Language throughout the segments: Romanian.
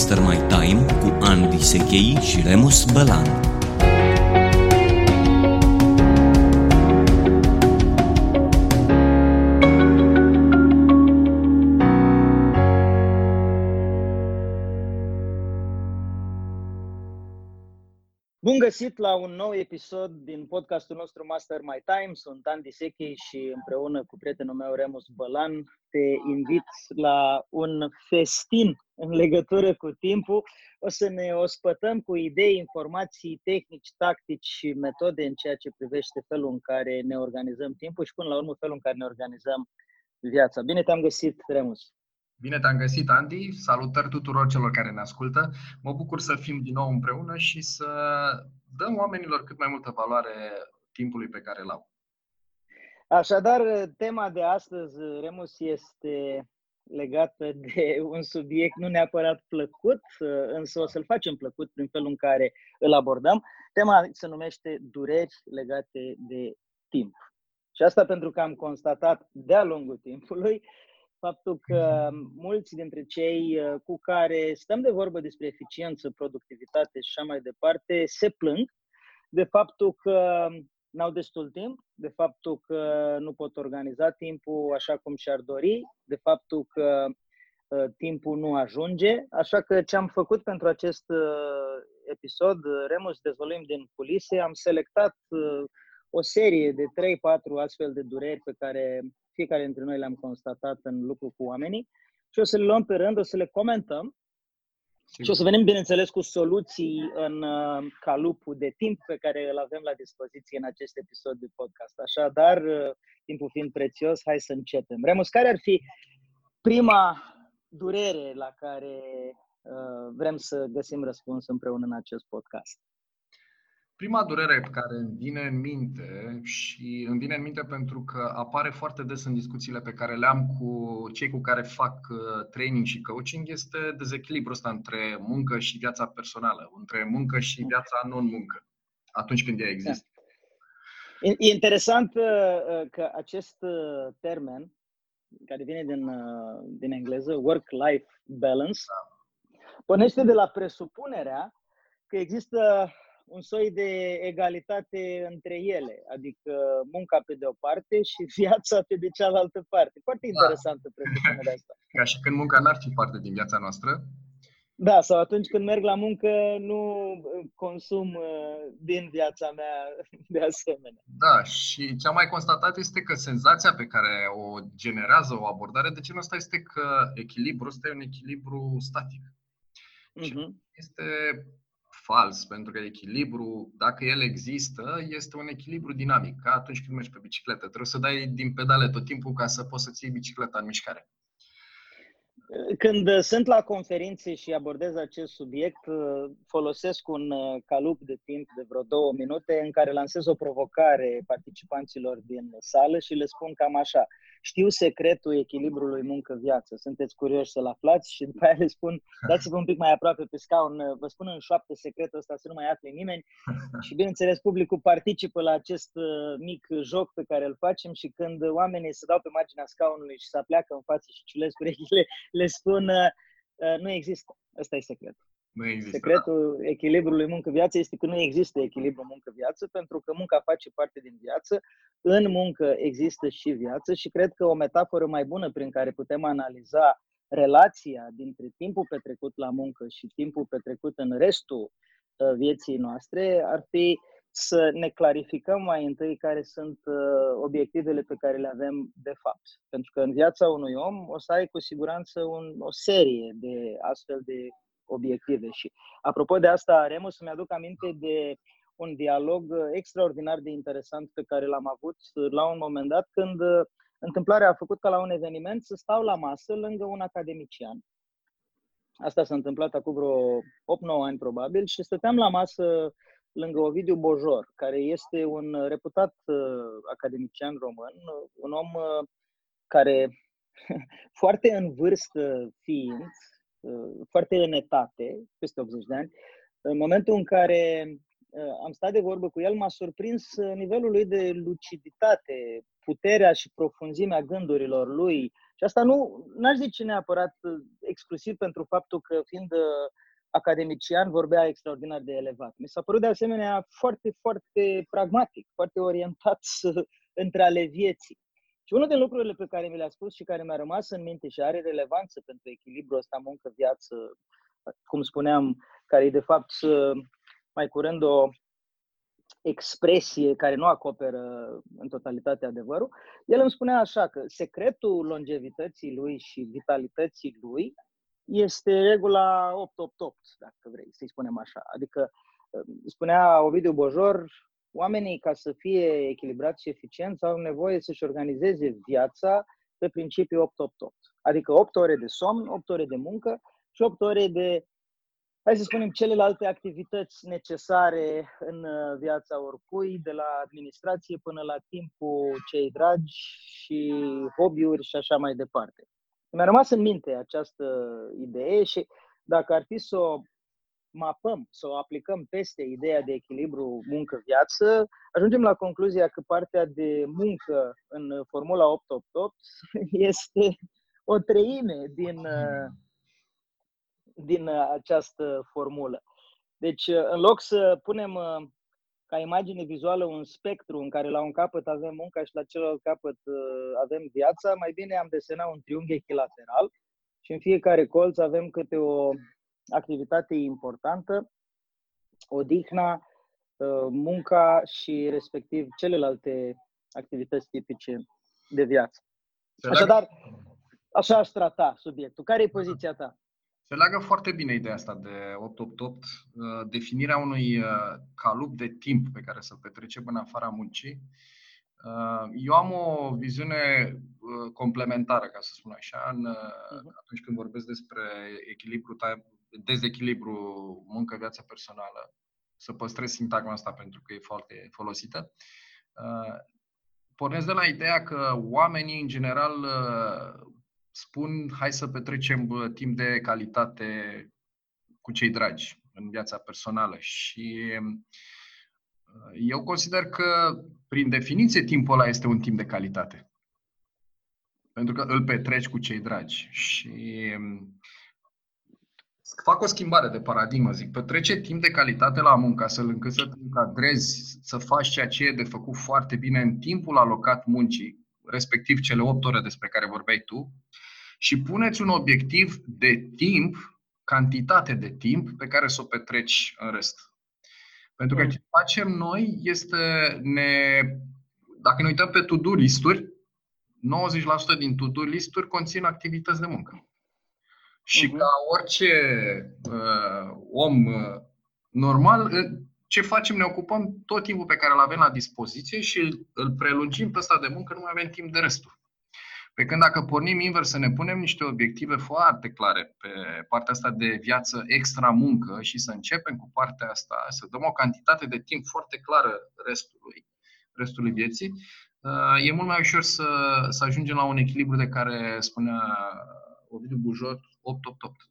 podcastul Master My Time cu Andy Sechei și Remus Bălan. Bun găsit la un nou episod din podcastul nostru Master My Time. Sunt Andy Sechi și împreună cu prietenul meu Remus Bălan te invit la un festin în legătură cu timpul. O să ne ospătăm cu idei, informații, tehnici, tactici și metode în ceea ce privește felul în care ne organizăm timpul și până la urmă felul în care ne organizăm viața. Bine te-am găsit, Remus! Bine te-am găsit, Andy. Salutări tuturor celor care ne ascultă. Mă bucur să fim din nou împreună și să dăm oamenilor cât mai multă valoare timpului pe care îl au. Așadar, tema de astăzi, Remus, este legată de un subiect nu neapărat plăcut, însă o să-l facem plăcut prin felul în care îl abordăm. Tema se numește dureri legate de timp. Și asta pentru că am constatat de-a lungul timpului faptul că mulți dintre cei uh, cu care stăm de vorbă despre eficiență, productivitate și așa mai departe, se plâng de faptul că n-au destul timp, de faptul că nu pot organiza timpul așa cum și-ar dori, de faptul că uh, timpul nu ajunge. Așa că ce am făcut pentru acest uh, episod, Remus, dezvolum din culise, am selectat o serie de 3-4 astfel de dureri pe care fiecare dintre noi le-am constatat în lucru cu oamenii și o să le luăm pe rând, o să le comentăm Sigur. Și o să venim, bineînțeles, cu soluții în uh, calupul de timp pe care îl avem la dispoziție în acest episod de podcast. Așadar, uh, timpul fiind prețios, hai să începem. Remus, care ar fi prima durere la care uh, vrem să găsim răspuns împreună în acest podcast? Prima durere care îmi vine în minte și îmi vine în minte pentru că apare foarte des în discuțiile pe care le am cu cei cu care fac uh, training și coaching este dezechilibrul ăsta între muncă și viața personală, între muncă și viața non-muncă, atunci când ea există. Da. E interesant uh, uh, că acest termen, care vine din, din engleză, work-life balance, da. pornește de la presupunerea că există un soi de egalitate între ele, adică munca pe de o parte și viața pe de cealaltă parte. Foarte da. interesantă presupunerea asta. Ca și când munca n-ar fi parte din viața noastră. Da, sau atunci când merg la muncă nu consum uh, din viața mea de asemenea. Da, și ce am mai constatat este că senzația pe care o generează o abordare de genul ăsta este că echilibrul ăsta e un echilibru static. Uh-huh. Și mhm. este fals, pentru că echilibru, dacă el există, este un echilibru dinamic, ca atunci când mergi pe bicicletă. Trebuie să dai din pedale tot timpul ca să poți să ții bicicleta în mișcare. Când sunt la conferințe și abordez acest subiect, folosesc un uh, calup de timp de vreo două minute în care lansez o provocare participanților din sală și le spun cam așa. Știu secretul echilibrului muncă-viață. Sunteți curioși să-l aflați și după aia le spun, dați-vă un pic mai aproape pe scaun, vă spun în șoaptă secretul ăsta să nu mai afle nimeni și bineînțeles publicul participă la acest uh, mic joc pe care îl facem și când oamenii se dau pe marginea scaunului și se apleacă în față și ciulesc urechile, le spun uh, uh, nu există. Ăsta e secretul. Nu există. Secretul echilibrului muncă-viață este că nu există echilibru muncă-viață, pentru că munca face parte din viață, în muncă există și viață și cred că o metaforă mai bună prin care putem analiza relația dintre timpul petrecut la muncă și timpul petrecut în restul uh, vieții noastre ar fi să ne clarificăm mai întâi care sunt uh, obiectivele pe care le avem de fapt. Pentru că în viața unui om o să ai cu siguranță un, o serie de astfel de obiective. Și apropo de asta, Remus, să-mi aduc aminte de un dialog extraordinar de interesant pe care l-am avut la un moment dat când uh, întâmplarea a făcut ca la un eveniment să stau la masă lângă un academician. Asta s-a întâmplat acum vreo 8-9 ani probabil și stăteam la masă lângă Ovidiu Bojor, care este un reputat uh, academician român, un om uh, care, foarte în vârstă fiind, Uh, foarte în etate, peste 80 de ani, în momentul în care uh, am stat de vorbă cu el, m-a surprins uh, nivelul lui de luciditate, puterea și profunzimea gândurilor lui Și asta nu, n-aș zice neapărat exclusiv pentru faptul că fiind academician vorbea extraordinar de elevat. Mi s-a părut de asemenea foarte, foarte pragmatic, foarte orientat între ale vieții. Și unul din lucrurile pe care mi le-a spus și care mi-a rămas în minte și are relevanță pentru echilibrul ăsta muncă-viață, cum spuneam, care e de fapt mai curând o expresie care nu acoperă în totalitate adevărul, el îmi spunea așa că secretul longevității lui și vitalității lui este regula 888, dacă vrei să-i spunem așa. Adică spunea Ovidiu Bojor, oamenii ca să fie echilibrați și eficienți au nevoie să-și organizeze viața pe principiu 888. Adică 8 ore de somn, 8 ore de muncă și 8 ore de hai să spunem, celelalte activități necesare în uh, viața oricui, de la administrație până la timpul cei dragi și hobby-uri și așa mai departe. Mi-a rămas în minte această idee și dacă ar fi să o mapăm, să o aplicăm peste ideea de echilibru muncă-viață, ajungem la concluzia că partea de muncă în Formula 888 este o treime din uh, din uh, această formulă. Deci, uh, în loc să punem uh, ca imagine vizuală un spectru în care la un capăt avem munca și la celălalt capăt avem viața, mai bine am desenat un triunghi echilateral și în fiecare colț avem câte o activitate importantă, odihna, munca și respectiv celelalte activități tipice de viață. Așadar, așa aș trata subiectul. Care e poziția ta? Se leagă foarte bine ideea asta de 888, uh, definirea unui uh, calup de timp pe care să-l petrecem în afara muncii. Uh, eu am o viziune complementară, ca să spun așa, în, mhm. atunci când vorbesc despre echilibru, dezechilibru muncă-viața personală. Să păstrez sintagma asta pentru că e foarte folosită. Pornesc de la ideea că oamenii, în general, spun hai să petrecem timp de calitate cu cei dragi în viața personală și uh, eu consider că, prin definiție, timpul ăla este un timp de calitate. Pentru că îl petreci cu cei dragi. Și um, fac o schimbare de paradigmă, zic, petrece timp de calitate la muncă, astfel încât să te încadrezi, să faci ceea ce e de făcut foarte bine în timpul alocat muncii, respectiv cele 8 ore despre care vorbeai tu, și puneți un obiectiv de timp, cantitate de timp pe care să o petreci în rest. Pentru că mm. ce facem noi este, ne, dacă ne uităm pe to-do listuri, 90% din to-do listuri conțin activități de muncă. Și uh-huh. ca orice uh, om uh, normal, uh, ce facem? Ne ocupăm tot timpul pe care îl avem la dispoziție și îl, îl prelungim pe ăsta de muncă, nu mai avem timp de restul. Pe când dacă pornim invers să ne punem niște obiective foarte clare pe partea asta de viață extra muncă și să începem cu partea asta, să dăm o cantitate de timp foarte clară restului, restului vieții, uh, e mult mai ușor să, să ajungem la un echilibru de care spunea Ovidiu Bujor 888.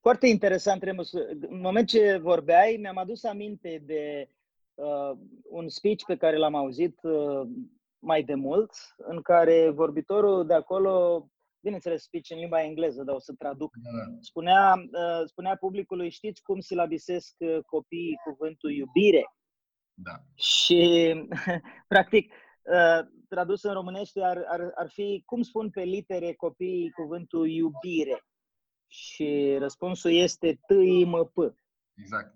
Foarte interesant, Remus. În moment ce vorbeai, mi-am adus aminte de uh, un speech pe care l-am auzit uh, mai de mult, în care vorbitorul de acolo, bineînțeles, speech în limba engleză, dar o să traduc, da, da. spunea, uh, spunea publicului, știți cum silabisesc uh, copiii cuvântul iubire? Da. Și, practic, uh, tradus în românește ar, ar, ar fi cum spun pe litere copiii cuvântul iubire? Și răspunsul este t i m p Exact.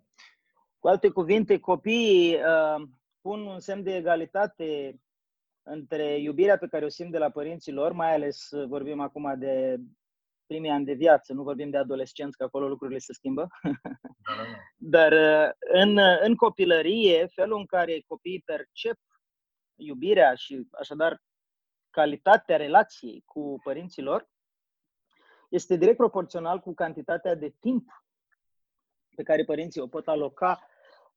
Cu alte cuvinte, copiii uh, pun un semn de egalitate între iubirea pe care o simt de la părinții lor, mai ales uh, vorbim acum de primii ani de viață, nu vorbim de adolescenți, că acolo lucrurile se schimbă. Da, da, da. Dar uh, în, uh, în copilărie, felul în care copiii percep iubirea și așadar calitatea relației cu părinții lor este direct proporțional cu cantitatea de timp pe care părinții o pot aloca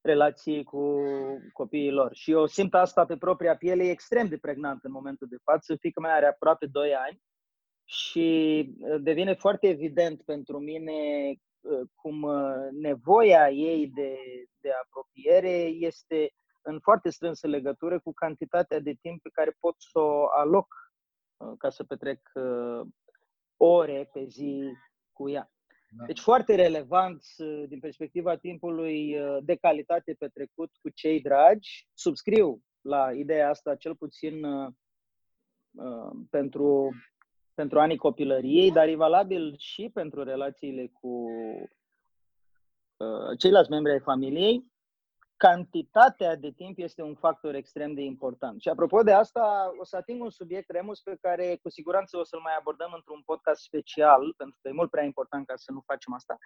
relației cu copiii lor. Și eu simt asta pe propria piele, e extrem de pregnant în momentul de față. Fica mea are aproape 2 ani și uh, devine foarte evident pentru mine uh, cum uh, nevoia ei de, de apropiere este în foarte strânsă legătură cu cantitatea de timp pe care pot să o aloc ca să petrec ore pe zi cu ea. Da. Deci foarte relevant din perspectiva timpului de calitate petrecut cu cei dragi. Subscriu la ideea asta cel puțin pentru, pentru anii copilăriei, dar e valabil și pentru relațiile cu ceilalți membri ai familiei cantitatea de timp este un factor extrem de important. Și apropo de asta, o să ating un subiect, Remus, pe care cu siguranță o să-l mai abordăm într-un podcast special, pentru că e mult prea important ca să nu facem asta,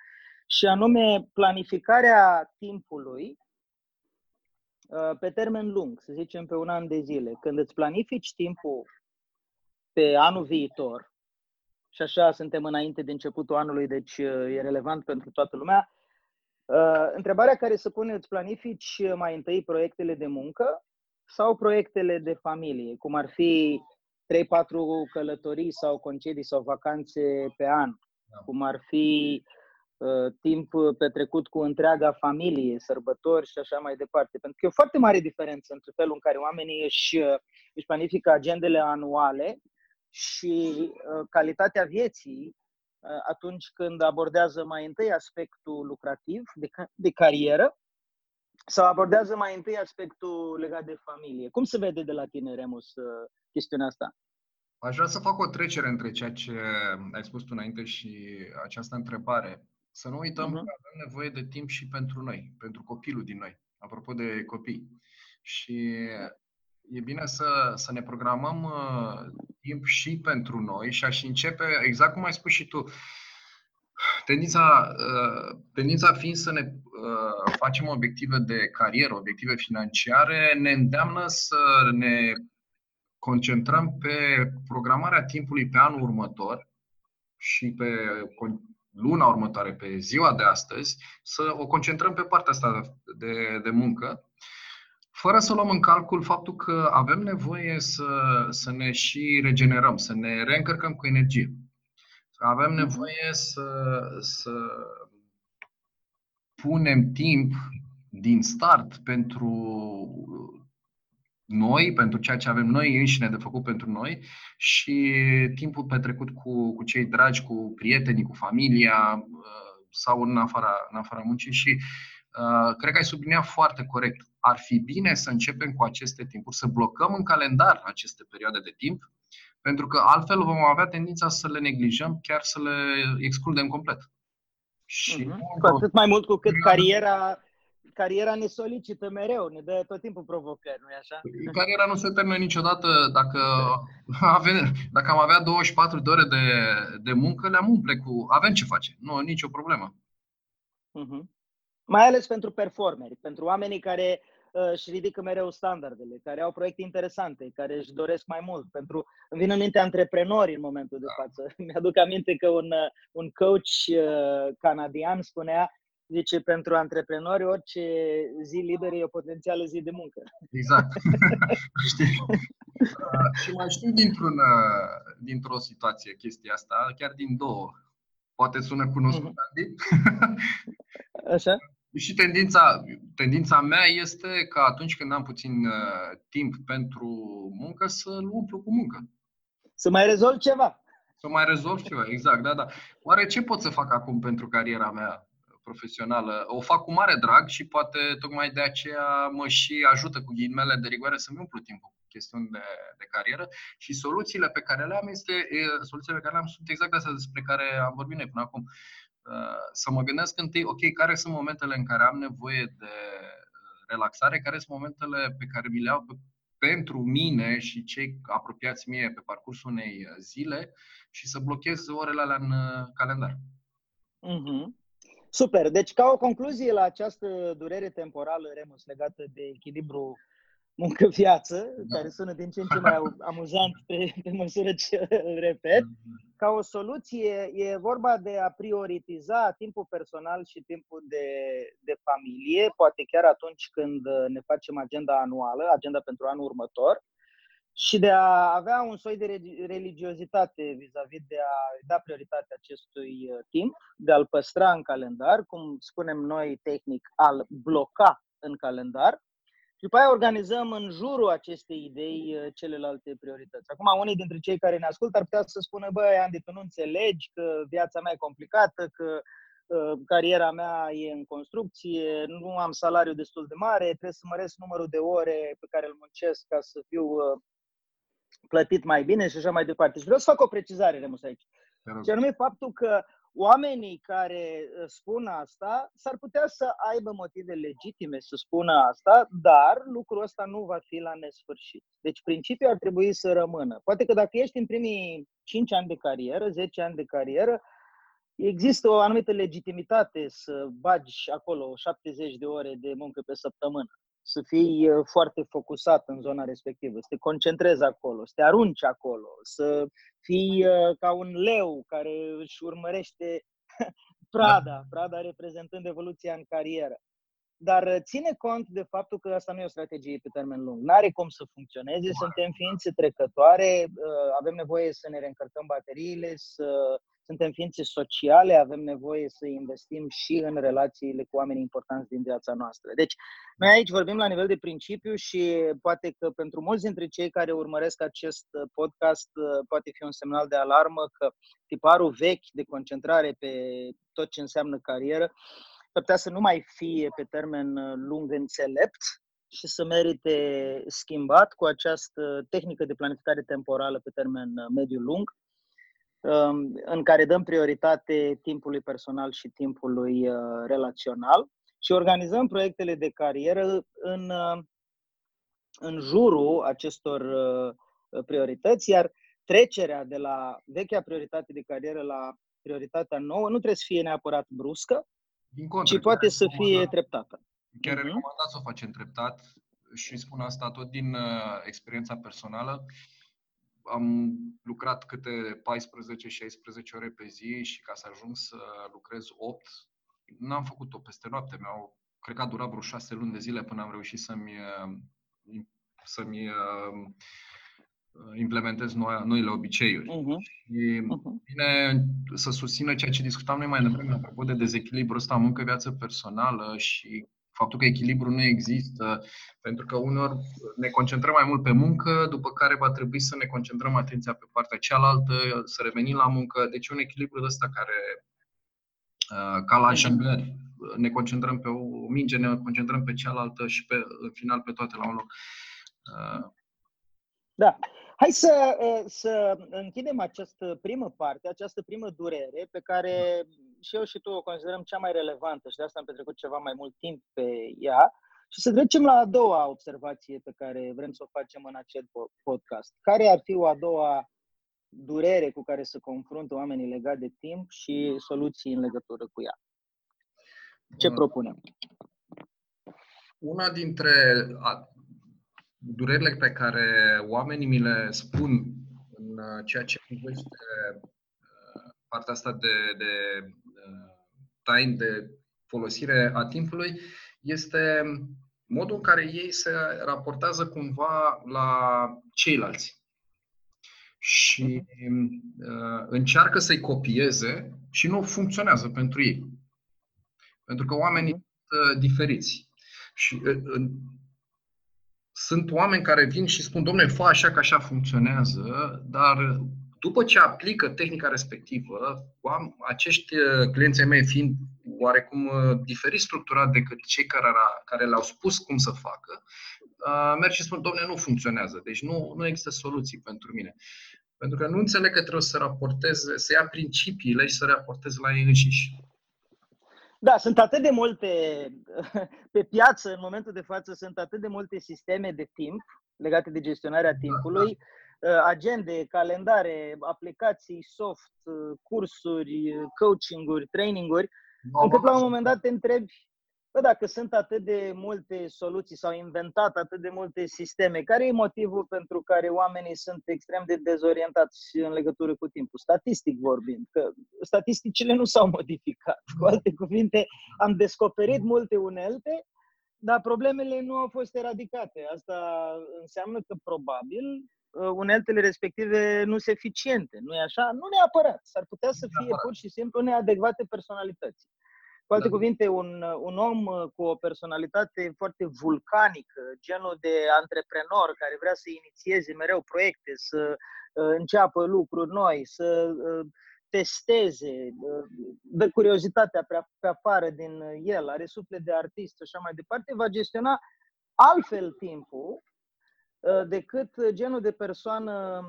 și anume planificarea timpului uh, pe termen lung, să zicem pe un an de zile. Când îți planifici timpul pe anul viitor, și așa suntem înainte de începutul anului, deci uh, e relevant pentru toată lumea, Uh, întrebarea care se pune, îți planifici mai întâi proiectele de muncă sau proiectele de familie, cum ar fi 3-4 călătorii sau concedii sau vacanțe pe an, da. cum ar fi uh, timp petrecut cu întreaga familie, sărbători și așa mai departe. Pentru că e o foarte mare diferență între felul în care oamenii își, uh, își planifică agendele anuale și uh, calitatea vieții Uh, atunci când abordează mai întâi aspectul lucrativ, de, de carieră, sau abordează mai întâi aspectul legat de familie. Cum se vede de la tine, Remus, uh, chestiunea asta? Aș vrea să fac o trecere între ceea ce ai spus tu înainte și această întrebare. Să nu uităm uh-huh. că avem nevoie de timp și pentru noi, pentru copilul din noi, apropo de copii. Și e bine să, să ne programăm uh, timp și pentru noi și aș începe, exact cum ai spus și tu, tendința, uh, tendința fiind să ne uh, facem obiective de carieră, obiective financiare, ne îndeamnă să ne concentrăm pe programarea timpului pe anul următor și pe luna următoare, pe ziua de astăzi, să o concentrăm pe partea asta de, de muncă fără să luăm în calcul faptul că avem nevoie să, să ne și regenerăm, să ne reîncărcăm cu energie. Avem mhm. nevoie să, să punem timp din start pentru noi, pentru ceea ce avem noi înșine de făcut pentru noi și timpul petrecut cu, cu cei dragi, cu prietenii, cu familia uh, sau în afara, în afara muncii și uh, cred că ai subliniat foarte corect ar fi bine să începem cu aceste timpuri, să blocăm în calendar aceste perioade de timp, pentru că altfel vom avea tendința să le neglijăm, chiar să le excludem complet. Și uh-huh. Cu atât mai mult cu cât cariera, cariera ne solicită mereu, ne dă tot timpul provocări, nu-i așa? Păi, cariera nu se termină niciodată. Dacă, avem, dacă am avea 24 de ore de, de muncă, le-am umple cu... Avem ce face, nu, nicio problemă. Uh-huh. Mai ales pentru performeri, pentru oamenii care uh, își ridică mereu standardele, care au proiecte interesante, care își doresc mai mult. Pentru, îmi vin în minte antreprenori în momentul de da. față. Mi-aduc aminte că un, uh, un coach uh, canadian spunea Zice, pentru antreprenori, orice zi liberă e o potențială zi de muncă. Exact. Știi? Uh, și mai știu dintr-un, uh, dintr-o situație chestia asta, chiar din două. Poate sună cunoscut, mm-hmm. Așa? Și tendința, tendința mea este că atunci când am puțin uh, timp pentru muncă, să-l umplu cu muncă. Să mai rezolv ceva. Să mai rezolv ceva, exact, da, da. Oare ce pot să fac acum pentru cariera mea profesională? O fac cu mare drag și poate tocmai de aceea mă și ajută cu ghilimele de rigoare să-mi umplu timpul chestiuni de, de carieră și soluțiile pe care le am este, soluțiile pe care le am sunt exact astea despre care am vorbit noi până acum. Uh, să mă gândesc întâi, ok, care sunt momentele în care am nevoie de uh, relaxare, care sunt momentele pe care mi le iau pentru mine și cei apropiați mie pe parcursul unei uh, zile și să blochez orele alea în calendar. Mm-hmm. Super. Deci, ca o concluzie la această durere temporală, Remus, legată de echilibru muncă-viață, da. care sună din ce în ce mai amuzant pe, pe măsură ce îl repet. Mhm. Ca o soluție, e vorba de a prioritiza timpul personal și timpul de, de familie, poate chiar atunci când ne facem agenda anuală, agenda pentru anul următor, și de a avea un soi de religiozitate vis-a-vis de a da prioritate acestui uh, timp, de a-l păstra în calendar, cum spunem noi tehnic, al bloca în calendar, Și după aia organizăm în jurul acestei idei uh, celelalte priorități. Acum, unii dintre cei care ne ascultă ar putea să spună, băi, Andy, tu nu înțelegi că viața mea e complicată, că uh, cariera mea e în construcție, nu am salariu destul de mare, trebuie să măresc numărul de ore pe care îl muncesc ca să fiu uh, plătit mai bine și așa mai departe. Și vreau să fac o precizare, Remus, aici. Și anume faptul că oamenii care uh, spun asta s-ar putea să aibă motive legitime să spună asta, dar lucrul ăsta nu va fi la nesfârșit. Deci principiul ar trebui să rămână. Poate că dacă ești în primii 5 ani de carieră, 10 ani de carieră, există o anumită legitimitate să bagi acolo 70 de ore de muncă pe săptămână să fii uh, foarte focusat în zona respectivă, să te concentrezi acolo, să te arunci acolo, să fii uh, ca un leu care își urmărește prada, da. prada reprezentând evoluția în carieră. Dar uh, ține cont de faptul că asta nu e o strategie pe termen lung. Nu are cum să funcționeze, suntem ființe trecătoare, avem nevoie să ne reîncărcăm bateriile, să suntem ființe sociale, avem nevoie să investim și în relațiile cu oamenii importanți din viața noastră. Deci, noi aici vorbim la nivel de principiu și poate că pentru mulți dintre cei care urmăresc acest podcast poate fi un semnal de alarmă că tiparul vechi de concentrare pe tot ce înseamnă carieră ar putea să nu mai fie pe termen lung înțelept și să merite schimbat cu această tehnică de planificare temporală pe termen mediu-lung Um, în care dăm prioritate timpului personal și timpului uh, relațional și organizăm proiectele de carieră în, uh, în jurul acestor uh, priorități, iar trecerea de la vechea prioritate de carieră la prioritatea nouă nu trebuie să fie neapărat bruscă, Din contră, ci poate să fie treptată. Chiar uh-huh. recomandat să o facem treptat și spun asta tot din uh, experiența personală am lucrat câte 14-16 ore pe zi și ca să ajung să lucrez 8, n-am făcut-o peste noapte. Mi-au, cred că a durat vreo 6 luni de zile până am reușit să-mi, să-mi uh, implementez noi, noile obiceiuri. Uh-huh. Și uh-huh. bine să susțină ceea ce discutam noi mai devreme apropo de dezechilibru ăsta muncă-viață personală și faptul că echilibru nu există, pentru că uneori ne concentrăm mai mult pe muncă, după care va trebui să ne concentrăm atenția pe partea cealaltă, să revenim la muncă. Deci un echilibru de ăsta care, uh, ca la jonglări, ne concentrăm pe o minge, ne concentrăm pe cealaltă și pe, în final pe toate la un loc. Uh, da. Hai să, uh, să închidem această primă parte, această primă durere pe care și eu și tu o considerăm cea mai relevantă și de asta am petrecut ceva mai mult timp pe ea și să trecem la a doua observație pe care vrem să o facem în acest podcast. Care ar fi o a doua durere cu care se confruntă oamenii legat de timp și soluții în legătură cu ea? Ce propunem? Una dintre durerile pe care oamenii mi le spun în uh, ceea ce privește uh, partea asta de, de uh, time, de folosire a timpului, este modul în care ei se raportează cumva la ceilalți. Și uh, încearcă să-i copieze și nu funcționează pentru ei. Pentru că oamenii mhm. sunt uh, diferiți. Și uh, sunt oameni care vin și spun, domnule, fă așa că așa funcționează, dar după ce aplică tehnica respectivă, acești uh, clienții mei fiind oarecum uh, diferit structurat decât cei care, care le-au spus cum să facă, uh, merg și spun, domnule, nu funcționează, deci nu, nu există soluții pentru mine. Pentru că nu înțeleg că trebuie să raporteze, să ia principiile și să raporteze la ei înșiși. Da, sunt atât de multe, pe piață în momentul de față, sunt atât de multe sisteme de timp legate de gestionarea da, timpului, da, da. Agende, calendare, aplicații, soft, uh, cursuri, coaching-uri, training-uri, încât la un moment dat te întrebi Bă, dacă sunt atât de multe soluții, s-au inventat atât de multe sisteme, care e motivul pentru care oamenii sunt extrem de dezorientați în legătură cu timpul? Statistic vorbind, că statisticile nu s-au modificat. Cu alte cuvinte, am descoperit multe unelte, dar problemele nu au fost eradicate. Asta înseamnă că probabil uh, uneltele respective nu sunt eficiente, nu e așa? Nu neapărat. S-ar putea să fie pur și simplu neadecvate personalității. Cu alte da. cuvinte, un, un om cu o personalitate foarte vulcanică, genul de antreprenor care vrea să inițieze mereu proiecte, să înceapă lucruri noi, să testeze, dă curiozitatea pe, pe afară din el, are suflet de artist și așa mai departe, va gestiona altfel timpul uh, decât genul de persoană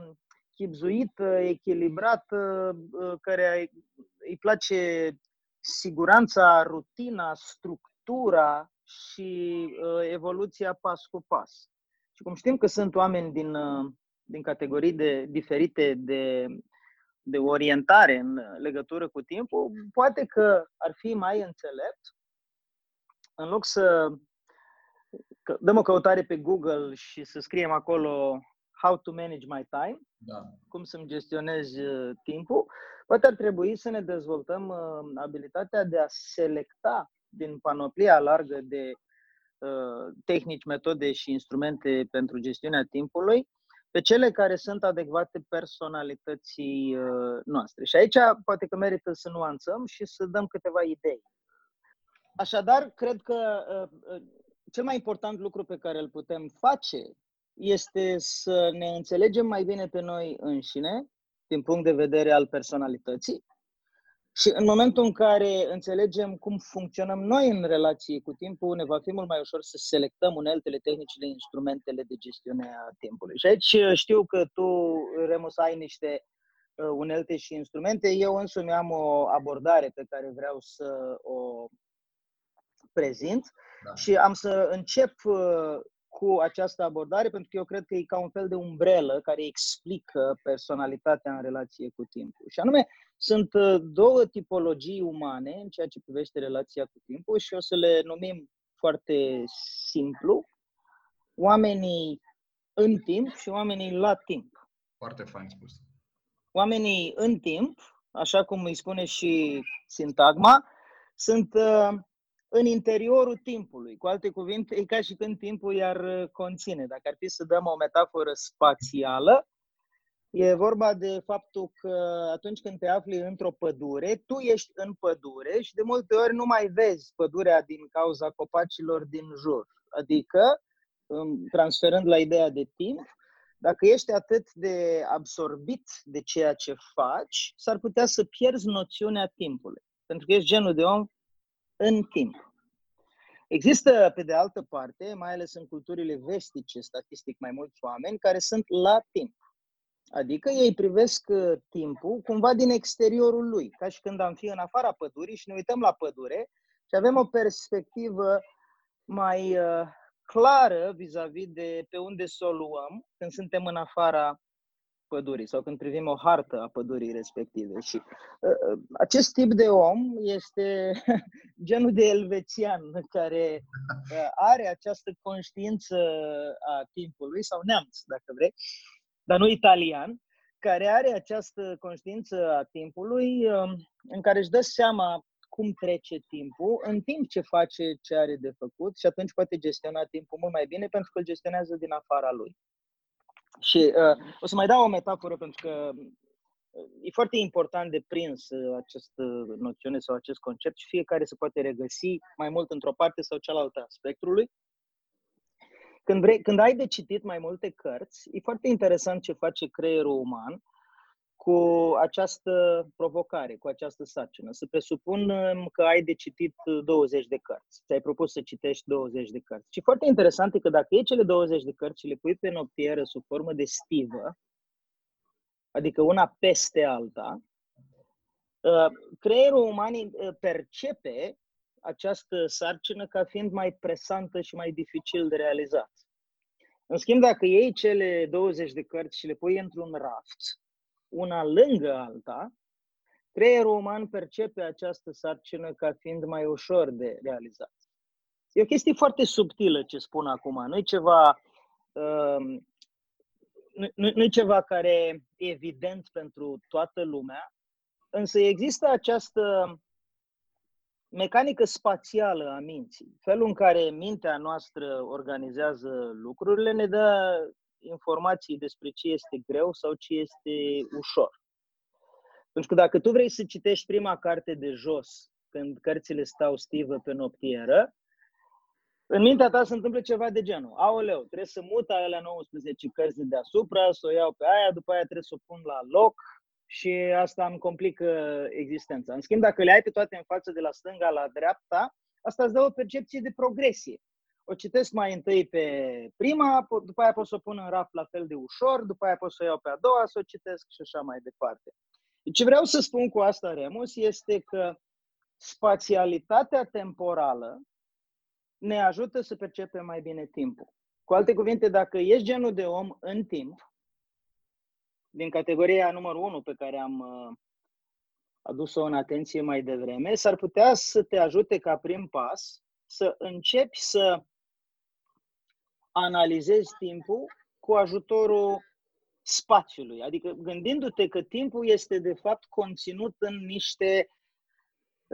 chipzuită, echilibrată, uh, care îi place siguranța, rutina, structura și uh, evoluția pas cu pas. Și cum știm că sunt oameni din, din categorii de, diferite de, de orientare în legătură cu timpul, poate că ar fi mai înțelept, în loc să dăm o căutare pe Google și să scriem acolo how to manage my time, da. cum să-mi gestionez uh, timpul, poate ar trebui să ne dezvoltăm uh, abilitatea de a selecta din panoplia largă de uh, tehnici, metode și instrumente pentru gestiunea timpului pe cele care sunt adecvate personalității noastre. Și aici poate că merită să nuanțăm și să dăm câteva idei. Așadar, cred că cel mai important lucru pe care îl putem face este să ne înțelegem mai bine pe noi înșine, din punct de vedere al personalității. Și în momentul în care înțelegem cum funcționăm noi în relație cu timpul, ne va fi mult mai ușor să selectăm uneltele, tehnicile, instrumentele de gestiune a timpului. Și aici știu că tu, Remus, ai niște uh, unelte și instrumente. Eu însumi am o abordare pe care vreau să o prezint da. și am să încep uh, cu această abordare pentru că eu cred că e ca un fel de umbrelă care explică personalitatea în relație cu timpul. Și anume, sunt uh, două tipologii umane în ceea ce privește relația cu timpul și o să le numim foarte simplu. Oamenii în timp și oamenii la timp. Foarte fain spus. Oamenii în timp, așa cum îi spune și sintagma, sunt uh, în interiorul timpului. Cu alte cuvinte, e ca și când timpul iar uh, conține. Dacă ar fi să dăm o metaforă spațială, e vorba de faptul că atunci când te afli într-o pădure, tu ești în pădure și de multe ori nu mai vezi pădurea din cauza copacilor din jur. Adică, um, transferând la ideea de timp, dacă ești atât de absorbit de ceea ce faci, s-ar putea să pierzi noțiunea timpului. Pentru că ești genul de om în timp. Există, pe de altă parte, mai ales în culturile vestice, statistic mai mulți oameni care sunt la timp. Adică ei privesc uh, timpul cumva din exteriorul lui, ca și când am fi în afara pădurii și ne uităm la pădure și avem o perspectivă mai uh, clară vis-a-vis de pe unde să o luăm când suntem în afara pădurii sau când privim o hartă a pădurii respective. Și uh, uh acest tip de om este genul de elvețian care uh, are această conștiință a timpului, sau neamț, dacă vrei, dar nu italian, care are această conștiință a timpului uh, în care își dă seama cum trece timpul, în timp ce face ce are de făcut și atunci poate gestiona timpul mult mai bine pentru că îl gestionează din afara lui. Și uh, o să mai dau o metaforă pentru că uh, e foarte important de prins uh, această noțiune sau acest concept și fiecare se poate regăsi mai mult într-o parte sau cealaltă a spectrului. Când, vrei, când ai de citit mai multe cărți, e foarte interesant ce face creierul uman cu această provocare, cu această sarcină. Să presupunem că ai de citit 20 de cărți. Ți-ai propus să citești 20 de cărți. Și foarte interesant e că dacă iei cele 20 de cărți și le pui pe noptieră sub formă de stivă, adică una peste alta, uh, creierul uman uh, percepe această sarcină ca fiind mai presantă și mai dificil de realizat. În schimb, dacă iei cele 20 de cărți și le pui într-un raft, una lângă alta, creierul uman percepe această sarcină ca fiind mai ușor de realizat. E o chestie foarte subtilă ce spun acum. Nu e ceva, uh, nu, nu e ceva care e evident pentru toată lumea, însă există această mecanică spațială a minții. Felul în care mintea noastră organizează lucrurile ne dă informații despre ce este greu sau ce este ușor. Pentru că dacă tu vrei să citești prima carte de jos când cărțile stau stivă pe noptieră, în mintea ta se întâmplă ceva de genul. Aoleu, trebuie să mut alea 19 cărți de deasupra, să o iau pe aia, după aia trebuie să o pun la loc și asta îmi complică existența. În schimb, dacă le ai pe toate în față de la stânga la dreapta, asta îți dă o percepție de progresie. O citesc mai întâi pe prima, după aia pot să o pun în raf la fel de ușor, după aia pot să o iau pe a doua, să o citesc și așa mai departe. Ce vreau să spun cu asta, Remus, este că spațialitatea temporală ne ajută să percepem mai bine timpul. Cu alte cuvinte, dacă ești genul de om în timp, din categoria numărul 1 pe care am uh, adus-o în atenție mai devreme, s-ar putea să te ajute ca prim pas să începi să analizezi timpul cu ajutorul spațiului. Adică gândindu-te că timpul este de fapt conținut în niște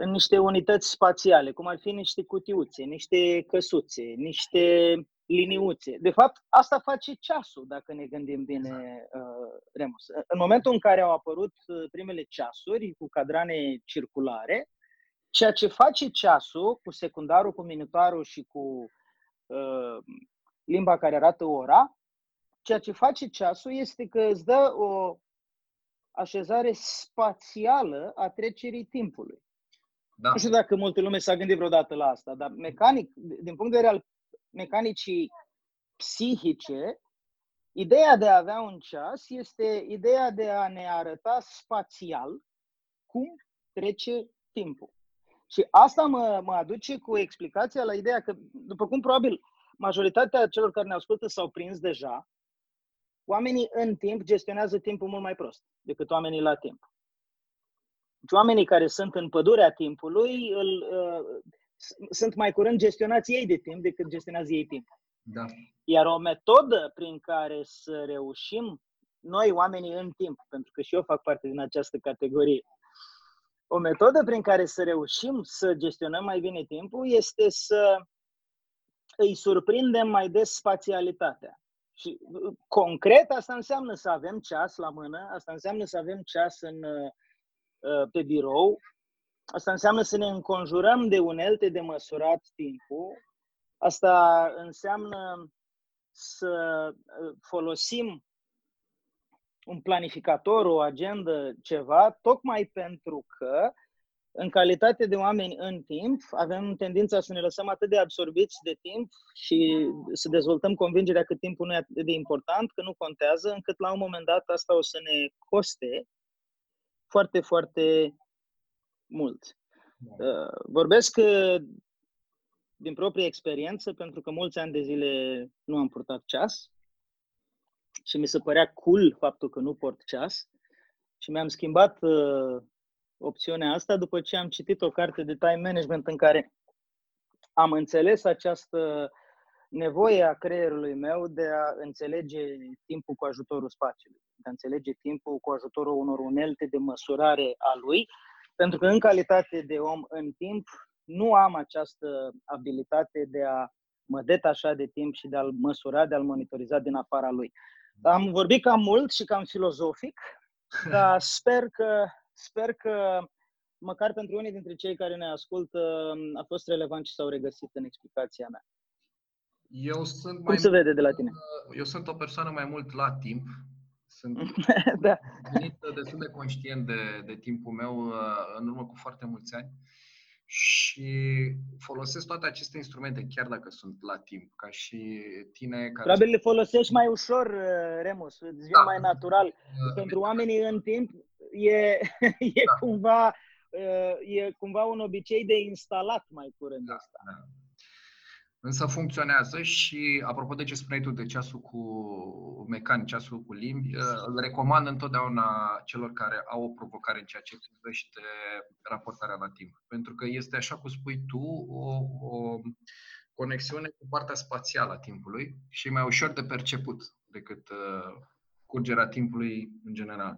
în niște unități spațiale, cum ar fi niște cutiuțe, niște căsuțe, niște liniuțe. De fapt, asta face ceasul, dacă ne gândim bine, uh, Remus. În momentul în care au apărut uh, primele ceasuri cu cadrane circulare, ceea ce face ceasul cu secundarul, cu minutarul și cu uh, limba care arată ora, ceea ce face ceasul este că îți dă o așezare spațială a trecerii timpului. Da. Nu știu dacă multă lume s-a gândit vreodată la asta, dar mecanic, din punct de vedere al mecanicii psihice, ideea de a avea un ceas este ideea de a ne arăta spațial cum trece timpul. Și asta mă, mă aduce cu explicația la ideea că, după cum probabil majoritatea celor care ne ascultă s-au prins deja, oamenii în timp gestionează timpul mult mai prost decât oamenii la timp. Deci oamenii care sunt în pădurea timpului îl, uh, sunt mai curând gestionați ei de timp decât gestionează ei timp. Da. Iar o metodă prin care să reușim noi, oamenii în timp, pentru că și eu fac parte din această categorie, o metodă prin care să reușim să gestionăm mai bine timpul este să îi surprindem mai des spațialitatea. Și concret asta înseamnă să avem ceas la mână, asta înseamnă să avem ceas în uh, Uh, pe birou. Asta înseamnă să ne înconjurăm de unelte de măsurat timpul. Asta înseamnă să uh, folosim un planificator, o agendă, ceva, tocmai pentru că, în calitate de oameni în timp, avem tendința să ne lăsăm atât de absorbiți de timp și să dezvoltăm convingerea că timpul nu e atât de important, că nu contează, încât la un moment dat asta o să ne coste foarte, foarte mult. Da. Uh, vorbesc uh, din proprie experiență, pentru că mulți ani de zile nu am purtat ceas și mi se părea cool faptul că nu port ceas și mi-am schimbat uh, opțiunea asta după ce am citit o carte de time management în care am înțeles această nevoie a creierului meu de a înțelege timpul cu ajutorul spațiului de a înțelege timpul cu ajutorul unor unelte de măsurare a lui, pentru că în calitate de om în timp nu am această abilitate de a mă detașa de timp și de a-l măsura, de a-l monitoriza din afara lui. Am vorbit cam mult și cam filozofic, dar sper că, sper că măcar pentru unii dintre cei care ne ascultă a fost relevant și s-au regăsit în explicația mea. Eu sunt Cum mai se vede de la tine? Eu sunt o persoană mai mult la timp, sunt da. destul de conștient de, de timpul meu uh, în urmă cu foarte mulți ani și folosesc toate aceste instrumente, chiar dacă sunt la timp, ca și tine. Care Probabil le folosești mai ușor, uh, Remus, îți vine da. mai natural. Uh, Pentru oamenii în timp e, e, da. cumva, e cumva un obicei de instalat mai curând da, asta. Da. Însă funcționează și, apropo de ce spuneai tu de ceasul cu mecanic, ceasul cu limbi, uh, îl recomand întotdeauna celor care au o provocare în ceea ce privește raportarea la timp. Pentru că este, așa cum spui tu, o, o conexiune cu partea spațială a timpului și e mai ușor de perceput decât uh, curgerea timpului în general.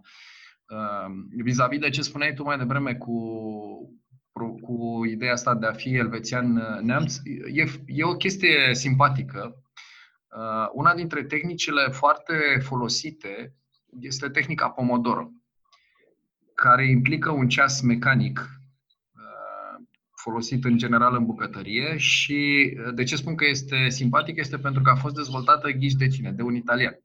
Uh, vis-a-vis de ce spuneai tu mai devreme cu cu ideea asta de a fi elvețian uh, neamț, e, e o chestie simpatică. Uh, una dintre tehnicile foarte folosite este tehnica Pomodoro, care implică un ceas mecanic uh, folosit în general în bucătărie și de ce spun că este simpatic este pentru că a fost dezvoltată ghiși de cine? De un italian.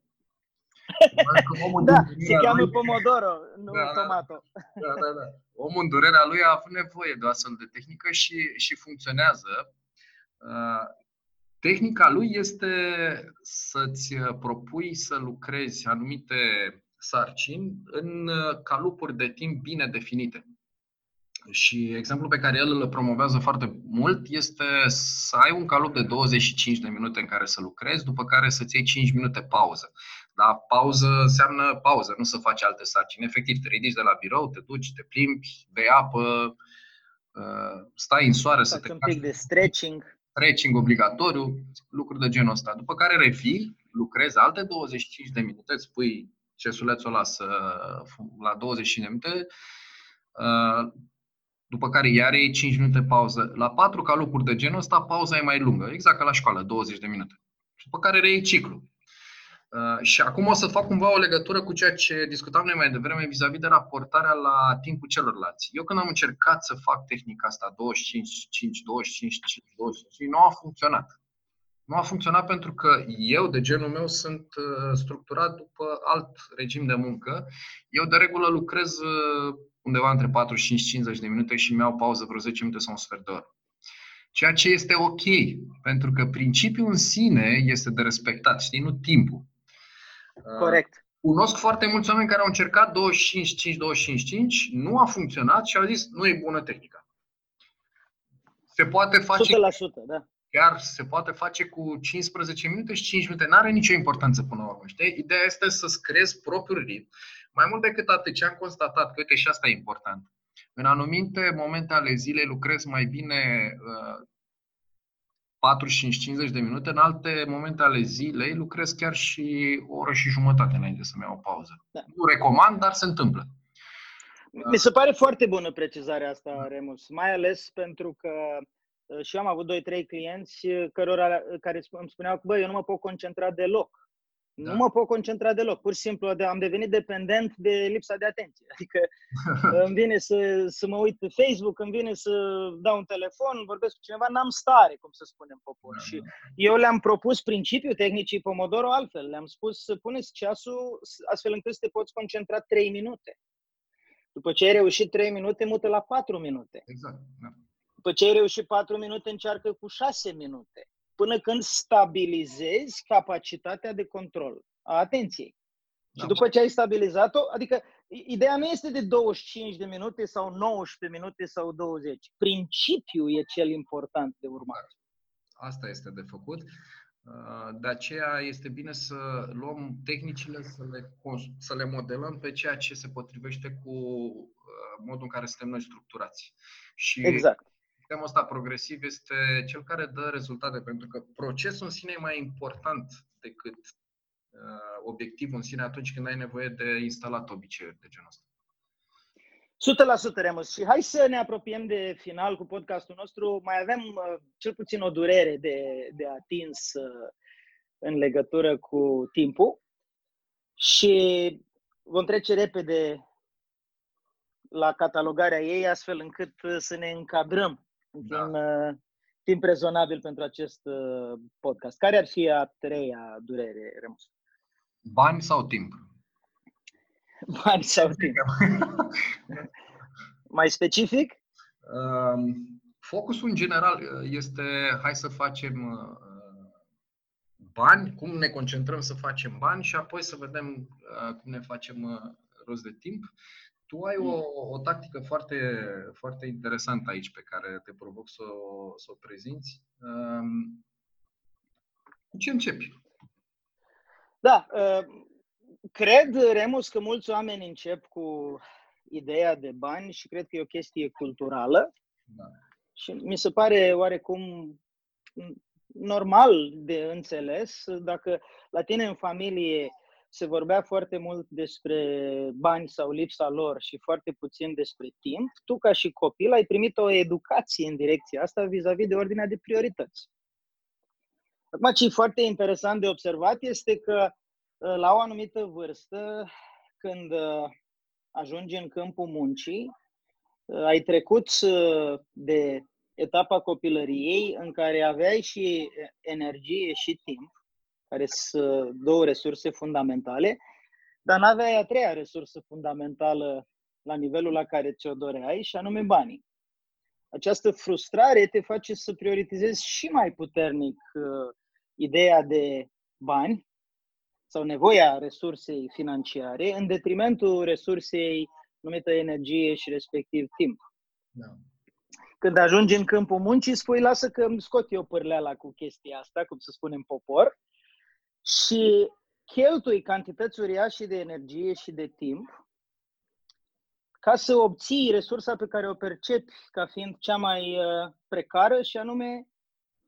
Da, se cheamă lui... Pomodoro, nu da, da, da. tomato. Da, da, da. Omul în durerea lui a avut nevoie de o astfel de tehnică și, și funcționează. Uh, tehnica lui este să-ți propui să lucrezi anumite sarcini în calupuri de timp bine definite. Și exemplul pe care el îl promovează foarte mult este să ai un calup de 25 de minute în care să lucrezi, după care să-ți iei 5 minute pauză. Da, pauză înseamnă pauză, nu să faci alte sarcini. Efectiv, te ridici de la birou, te duci, te plimbi, bei apă, uh, stai în soare să te un pic de stretching. Stretching obligatoriu, lucruri de genul ăsta. După care revii, lucrezi alte 25 de minute, îți pui cesulețul ăla să, la 25 de minute, uh, după care iar iei 5 minute pauză. La patru calupuri de genul ăsta, pauza e mai lungă, exact ca la școală, 20 de minute. După care reiei ciclu. Uh, și acum o să fac cumva o legătură cu ceea ce discutam noi mai devreme vis-a-vis de raportarea la timpul celorlalți. Eu când am încercat să fac tehnica asta 25, 5, 25, 5, 25, nu a funcționat. Nu a funcționat pentru că eu, de genul meu, sunt uh, structurat după alt regim de muncă. Eu, de regulă, lucrez uh, undeva între 45 și 50 de minute și mi-au pauză vreo 10 minute sau un sfert de oră. Ceea ce este ok, pentru că principiul în sine este de respectat, știi, nu timpul. Uh, Corect. Cunosc foarte mulți oameni care au încercat 25-5-25, nu a funcționat și au zis nu e bună tehnica. Se poate face 100%, da. Chiar se poate face cu 15 minute și 5 minute. Nu are nicio importanță până la urmă. Știi? Ideea este să-ți creezi propriul ritm. Mai mult decât atât, ce am constatat, că uite și asta e important. În anumite momente ale zilei lucrez mai bine uh, 45-50 de minute, în alte momente ale zilei lucrez chiar și o oră și jumătate înainte să-mi iau o pauză. Da. Nu recomand, dar se întâmplă. Mi se pare foarte bună precizarea asta, Remus, mai ales pentru că uh, și eu am avut 2-3 clienți cărora, care îmi spuneau că, bă, eu nu mă pot concentra deloc. Da. Nu mă pot concentra deloc. Pur și simplu am devenit dependent de lipsa de atenție. Adică îmi vine să, să mă uit pe Facebook, îmi vine să dau un telefon, vorbesc cu cineva, n-am stare, cum să spunem popor. Da, și da. eu le-am propus principiul tehnicii Pomodoro altfel. Le-am spus să puneți ceasul astfel încât să te poți concentra 3 minute. După ce ai reușit 3 minute, mută la 4 minute. Exact. Da. După ce ai reușit 4 minute, încearcă cu 6 minute până când stabilizezi capacitatea de control a atenției. Da. Și după ce ai stabilizat-o, adică ideea nu este de 25 de minute sau 19 minute sau 20. Principiul e cel important de urmat. Asta este de făcut. Uh, de aceea este bine să luăm tehnicile, să le, să le modelăm pe ceea ce se potrivește cu uh, modul în care suntem noi structurați. Și exact sistemul ăsta progresiv este cel care dă rezultate, pentru că procesul în sine e mai important decât uh, obiectivul în sine atunci când ai nevoie de instalat obiceiuri de genul ăsta. 100% Remus. Și hai să ne apropiem de final cu podcastul nostru. Mai avem uh, cel puțin o durere de, de atins uh, în legătură cu timpul și vom trece repede la catalogarea ei, astfel încât să ne încadrăm da. Din uh, timp rezonabil pentru acest uh, podcast. Care ar fi a treia durere, Remus? Bani sau timp? Bani sau timp. Mai specific? Um, focusul în general uh, este hai să facem uh, bani, cum ne concentrăm să facem bani și apoi să vedem uh, cum ne facem uh, rost de timp. Tu ai o, mm. o tactică foarte, foarte interesantă aici pe care te provoc să o, să o prezinți. Um, cu ce începi? Da, uh, cred, Remus, că mulți oameni încep cu ideea de bani și cred că e o chestie culturală. Da. Și mi se pare oarecum normal de înțeles dacă la tine în familie se vorbea foarte mult despre bani sau lipsa lor și foarte puțin despre timp, tu ca și copil ai primit o educație în direcția asta vis-a-vis de ordinea de priorități. Acum, ce e foarte interesant de observat este că uh, la o anumită vârstă, când uh, ajungi în câmpul muncii, uh, ai trecut de etapa copilăriei în care aveai și energie și timp, care sunt două resurse fundamentale, dar n-aveai a treia resursă fundamentală la nivelul la care ți-o doreai, și anume banii. Această frustrare te face să prioritizezi și mai puternic uh, ideea de bani sau nevoia resursei financiare în detrimentul resursei numită energie și respectiv timp. Da. Când ajungi în câmpul muncii, spui, lasă că îmi scot eu pârleala cu chestia asta, cum să spunem popor, și cheltui cantități uriașe de energie și de timp ca să obții resursa pe care o percepi ca fiind cea mai uh, precară și anume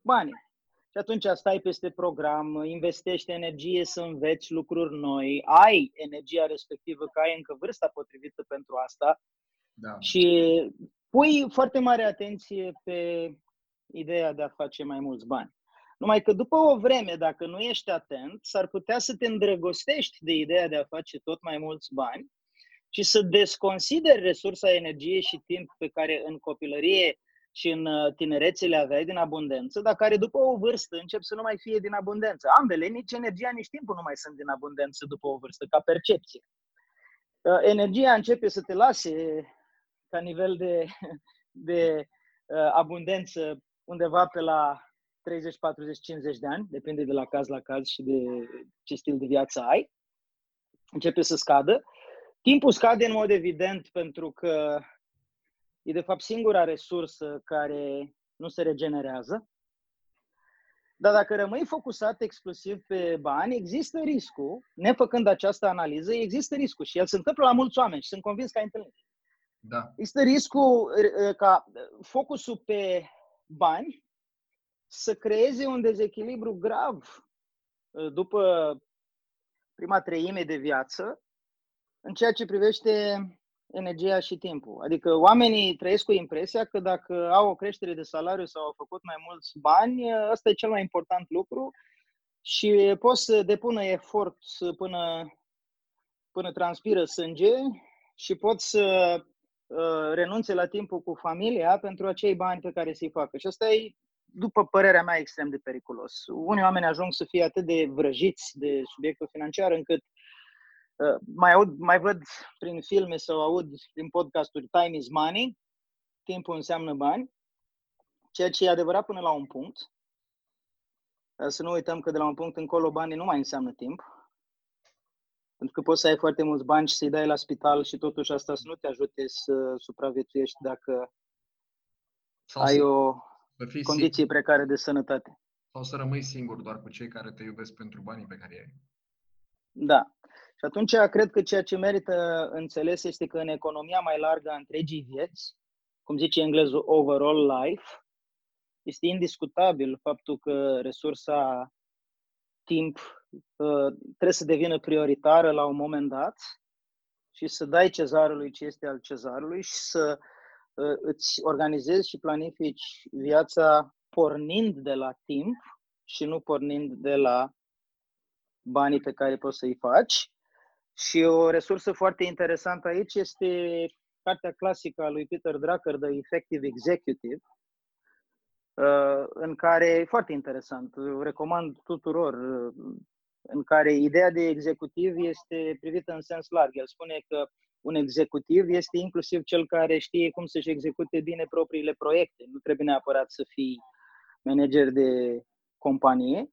banii. Și atunci stai peste program, investești energie să înveți lucruri noi, ai energia respectivă, că ai încă vârsta potrivită pentru asta da. și pui foarte mare atenție pe ideea de a face mai mulți bani. Numai că după o vreme, dacă nu ești atent, s-ar putea să te îndrăgostești de ideea de a face tot mai mulți bani și să desconsideri resursa energie și timp pe care în copilărie și în uh, tinerețe le aveai din abundență, dar care după o vârstă încep să nu mai fie din abundență. Ambele, nici energia, nici timpul nu mai sunt din abundență după o vârstă, ca percepție. Uh, energia începe să te lase ca nivel de, de uh, abundență undeva pe la 30, 40, 50 de ani, depinde de la caz la caz și de ce stil de viață ai. Începe să scadă. Timpul scade în mod evident pentru că e de fapt singura resursă care nu se regenerează. Dar dacă rămâi focusat exclusiv pe bani, există riscul, nefăcând această analiză, există riscul și el se întâmplă la mulți oameni și sunt convins că ai întâlnit. Da. Există riscul ca focusul pe bani să creeze un dezechilibru grav după prima treime de viață în ceea ce privește energia și timpul. Adică oamenii trăiesc cu impresia că dacă au o creștere de salariu sau au făcut mai mulți bani, ăsta e cel mai important lucru și pot să depună efort până, până transpiră sânge și pot să uh, renunțe la timpul cu familia pentru acei bani pe care să-i facă. Și asta e, după părerea mea, extrem de periculos. Unii oameni ajung să fie atât de vrăjiți de subiectul financiar încât Uh, mai, aud, mai văd prin filme sau aud prin podcasturi Time is money, timpul înseamnă bani, ceea ce e adevărat până la un punct. Uh, să nu uităm că de la un punct încolo banii nu mai înseamnă timp. Pentru că poți să ai foarte mulți bani și să-i dai la spital și totuși asta să nu te ajute să supraviețuiești dacă sau ai o condiție singur. precare de sănătate. Sau să rămâi singur doar cu cei care te iubesc pentru banii pe care ai. Da. Și atunci cred că ceea ce merită înțeles este că în economia mai largă a întregii vieți, cum zice englezul overall life, este indiscutabil faptul că resursa timp uh, trebuie să devină prioritară la un moment dat și să dai cezarului ce este al cezarului și să uh, îți organizezi și planifici viața pornind de la timp și nu pornind de la banii pe care poți să-i faci. Și o resursă foarte interesantă aici este cartea clasică a lui Peter Drucker, The Effective Executive, uh, în care e foarte interesant, recomand tuturor, uh, în care ideea de executiv este privită în sens larg. El spune că un executiv este inclusiv cel care știe cum să-și execute bine propriile proiecte. Nu trebuie neapărat să fii manager de companie,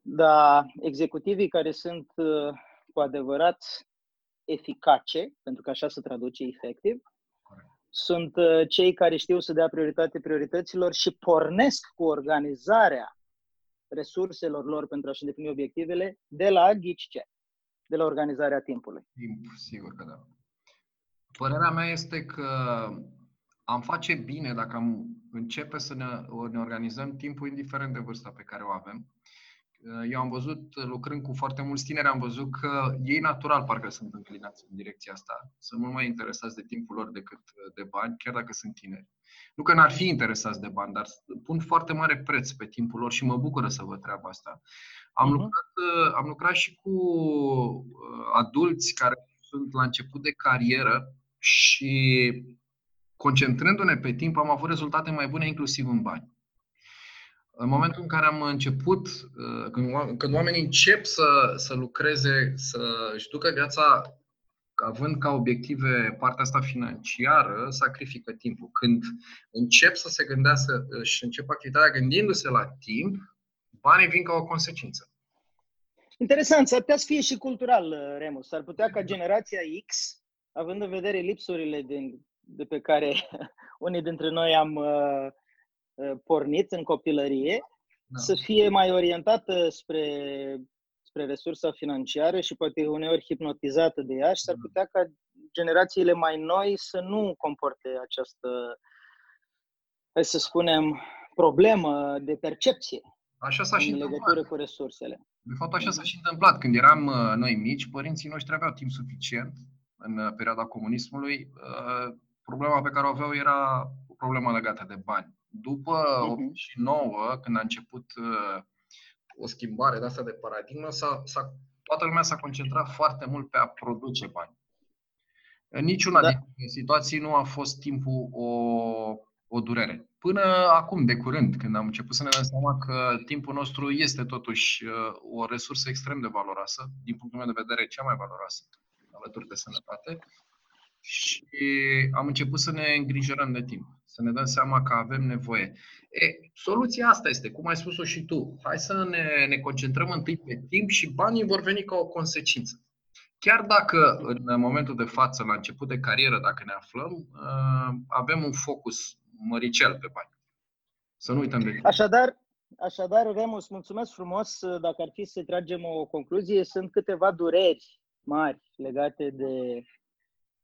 dar executivii care sunt uh, cu adevărat eficace, pentru că așa se traduce efectiv, sunt uh, cei care știu să dea prioritate priorităților și pornesc cu organizarea resurselor lor pentru a-și îndeplini obiectivele de la ghici ce? De la organizarea timpului. Timp, sigur că da. Părerea mea este că am face bine dacă am începe să ne, ne organizăm timpul indiferent de vârsta pe care o avem Uh, eu am văzut, uh, lucrând cu foarte mulți tineri, am văzut că ei natural parcă sunt înclinați în direcția asta. Sunt mult mai interesați de timpul lor decât uh, de bani, chiar dacă sunt tineri. Nu că n-ar fi interesați de bani, dar pun foarte mare preț pe timpul lor și mă bucură să văd treaba asta. Am, uh-huh. lucrat, am lucrat și cu adulți care sunt la început de carieră și concentrându-ne pe timp, am avut rezultate mai bune inclusiv în bani. În momentul în care am început, uh, când, când oamenii încep să, să lucreze, să își ducă viața având ca obiective partea asta financiară, sacrifică timpul. Când încep să se gândească și încep activitatea gândindu-se la timp, banii vin ca o consecință. Interesant, s-ar putea să fie și cultural, Remus. S-ar putea ca generația X, având în vedere lipsurile din, de pe care unii dintre noi am uh, uh, pornit în copilărie, da. să fie mai orientată spre spre resursa financiară și poate uneori hipnotizată de ea și s-ar mm. putea ca generațiile mai noi să nu comporte această, hai să spunem, problemă de percepție Așa s-a și în legătură întâmplat. cu resursele. De fapt, așa s-a și întâmplat. Când eram uh, noi mici, părinții noștri aveau timp suficient în uh, perioada comunismului. Uh, problema pe care o aveau era o problemă legată de bani. După uh-huh. 89, când a început o schimbare de asta de paradigmă, s-a, s-a, toată lumea s-a concentrat foarte mult pe a produce bani. În niciuna da. din situații nu a fost timpul o, o durere. Până acum, de curând, când am început să ne dăm seama că timpul nostru este totuși uh, o resursă extrem de valoroasă, din punctul meu de vedere cea mai valoroasă, alături de sănătate, și am început să ne îngrijorăm de timp, să ne dăm seama că avem nevoie. E, soluția asta este, cum ai spus-o și tu. Hai să ne, ne concentrăm întâi pe timp și banii vor veni ca o consecință. Chiar dacă în momentul de față, la început de carieră, dacă ne aflăm, uh, avem un focus măricel pe bani. Să nu uităm de timp. Așadar, așadar, Remus, mulțumesc frumos. Dacă ar fi să tragem o concluzie, sunt câteva dureri mari legate de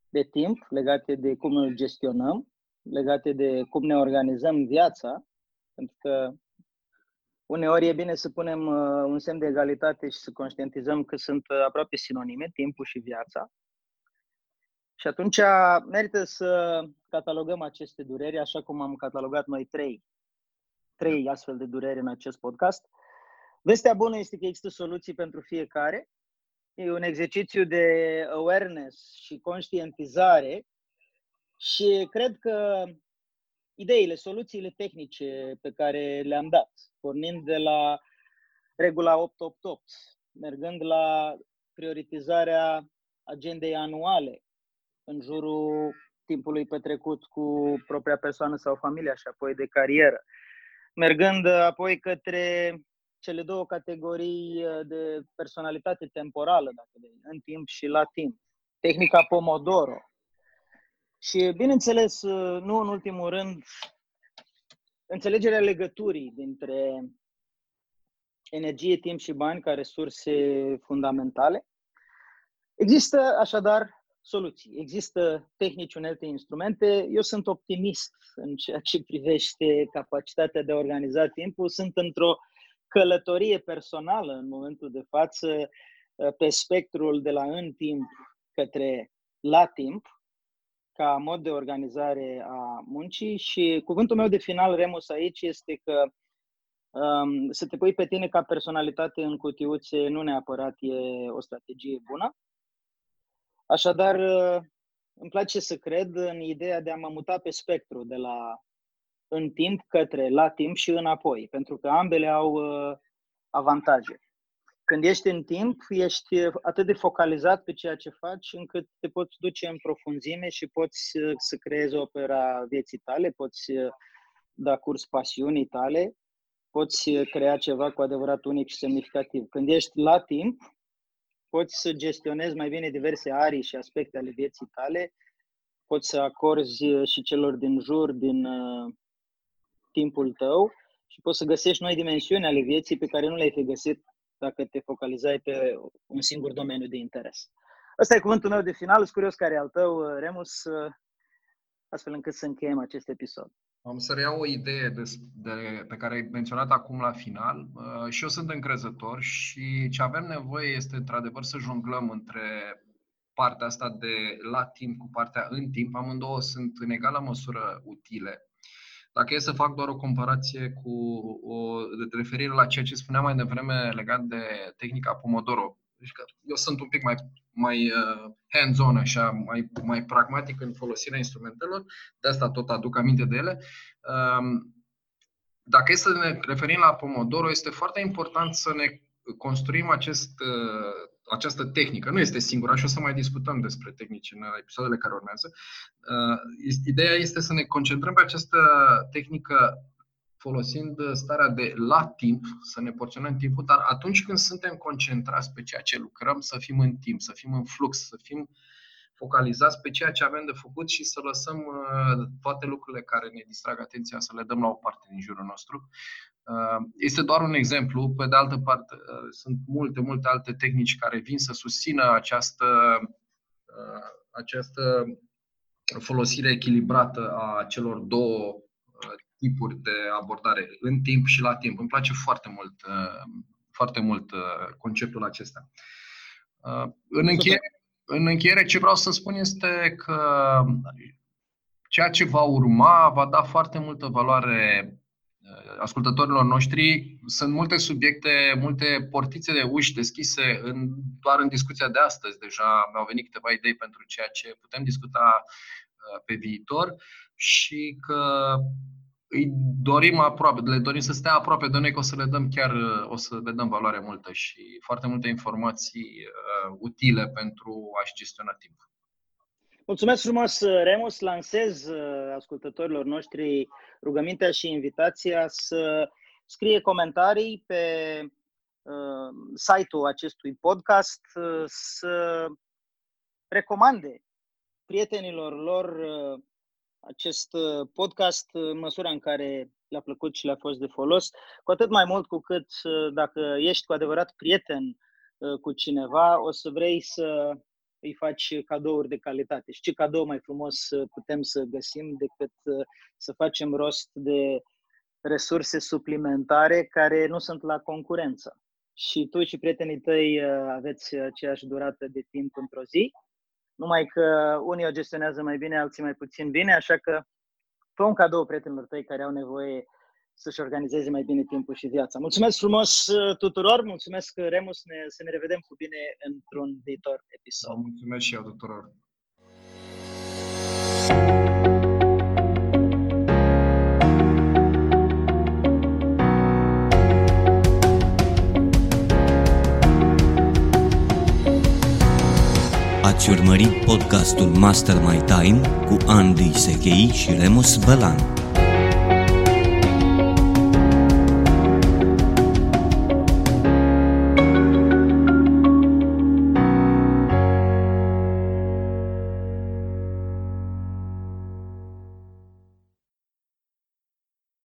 de timp legate de cum îl gestionăm, legate de cum ne organizăm viața, pentru că uneori e bine să punem uh, un semn de egalitate și să conștientizăm că sunt uh, aproape sinonime, timpul și viața. Și atunci merită să catalogăm aceste dureri, așa cum am catalogat noi trei, trei astfel de dureri în acest podcast. Vestea bună este că există soluții pentru fiecare E un exercițiu de awareness și conștientizare și cred că ideile, soluțiile tehnice pe care le-am dat, pornind de la regula 888, mergând la prioritizarea agendei anuale în jurul timpului petrecut cu propria persoană sau familia și apoi de carieră, mergând apoi către cele două categorii uh, de personalitate temporală, dacă de, în timp și la timp. Tehnica Pomodoro. Și, bineînțeles, uh, nu în ultimul rând, înțelegerea legăturii dintre energie, timp și bani ca resurse fundamentale. Există, așadar, soluții. Există tehnici, unelte, instrumente. Eu sunt optimist în ceea ce privește capacitatea de a organiza timpul. Sunt într-o călătorie personală în momentul de față uh, pe spectrul de la în timp către la timp, ca mod de organizare a muncii și cuvântul meu de final, Remus, aici este că um, să te pui pe tine ca personalitate în cutiuțe nu neapărat e o strategie bună. Așadar, uh, îmi place să cred în ideea de a mă muta pe spectru de la în timp către la timp și înapoi, pentru că ambele au uh, avantaje. Când ești în timp, ești atât de focalizat pe ceea ce faci, încât te poți duce în profunzime și poți uh, să creezi opera vieții tale, poți uh, da curs pasiunii tale, poți crea ceva cu adevărat unic și semnificativ. Când ești la timp, poți să gestionezi mai bine diverse arii și aspecte ale vieții tale, poți să acorzi și celor din jur, din timpul tău și poți să găsești noi dimensiuni ale vieții pe care nu le-ai fi găsit dacă te focalizai pe un singur domeniu de interes. Ăsta e cuvântul meu de final, sunt curios care e al tău, Remus, astfel încât să încheiem acest episod. Am să reiau o idee de, de, pe care ai menționat acum la final. Uh, și eu sunt încrezător și ce avem nevoie este, într-adevăr, să jonglăm între partea asta de la timp cu partea în timp. Amândouă sunt în egală măsură utile. Dacă e să fac doar o comparație cu o referire la ceea ce spuneam mai devreme legat de tehnica Pomodoro, Deci că eu sunt un pic mai, mai uh, hands-on, așa, mai, mai pragmatic în folosirea instrumentelor, de asta tot aduc aminte de ele. Um, dacă este să ne referim la Pomodoro, este foarte important să ne construim acest, uh, această tehnică. Nu este singura și o să mai discutăm despre tehnici în episoadele care urmează. Uh, ideea este să ne concentrăm pe această tehnică folosind starea de la timp, să ne porționăm timpul, dar atunci când suntem concentrați pe ceea ce lucrăm, să fim în timp, să fim în flux, să fim focalizați pe ceea ce avem de făcut și să lăsăm uh, toate lucrurile care ne distrag atenția, să le dăm la o parte din jurul nostru. Uh, este doar un exemplu. Pe de altă parte, uh, sunt multe, multe alte tehnici care vin să susțină această, această folosire echilibrată a celor două tipuri de abordare, în timp și la timp. Îmi place foarte mult, foarte mult conceptul acesta. În încheiere, în încheiere, ce vreau să spun este că ceea ce va urma va da foarte multă valoare uh, ascultătorilor noștri. Sunt multe subiecte, multe portițe de uși deschise în, doar în discuția de astăzi. Deja mi-au venit câteva idei pentru ceea ce putem discuta uh, pe viitor și că îi dorim aproape, le dorim să stea aproape de noi, că o să le dăm chiar, o să le dăm valoare multă și foarte multe informații uh, utile pentru a-și gestiona timpul. Mulțumesc frumos, Remus. Lansez uh, ascultătorilor noștri rugămintea și invitația să scrie comentarii pe uh, site-ul acestui podcast, uh, să recomande prietenilor lor uh, acest uh, podcast în măsura în care le-a plăcut și le-a fost de folos, cu atât mai mult cu cât uh, dacă ești cu adevărat prieten uh, cu cineva, o să vrei să îi faci cadouri de calitate. Și ce cadou mai frumos putem să găsim decât să facem rost de resurse suplimentare care nu sunt la concurență. Și tu și prietenii tăi aveți aceeași durată de timp într-o zi numai că unii o gestionează mai bine, alții mai puțin bine, așa că fă un cadou prietenilor tăi care au nevoie să-și organizeze mai bine timpul și viața. Mulțumesc frumos uh, tuturor, mulțumesc Remus, ne, să ne revedem cu bine într-un viitor episod. Mulțumesc și eu tuturor. Ați urmărit podcastul Master My Time cu Andy Sechei și Remus Bălan.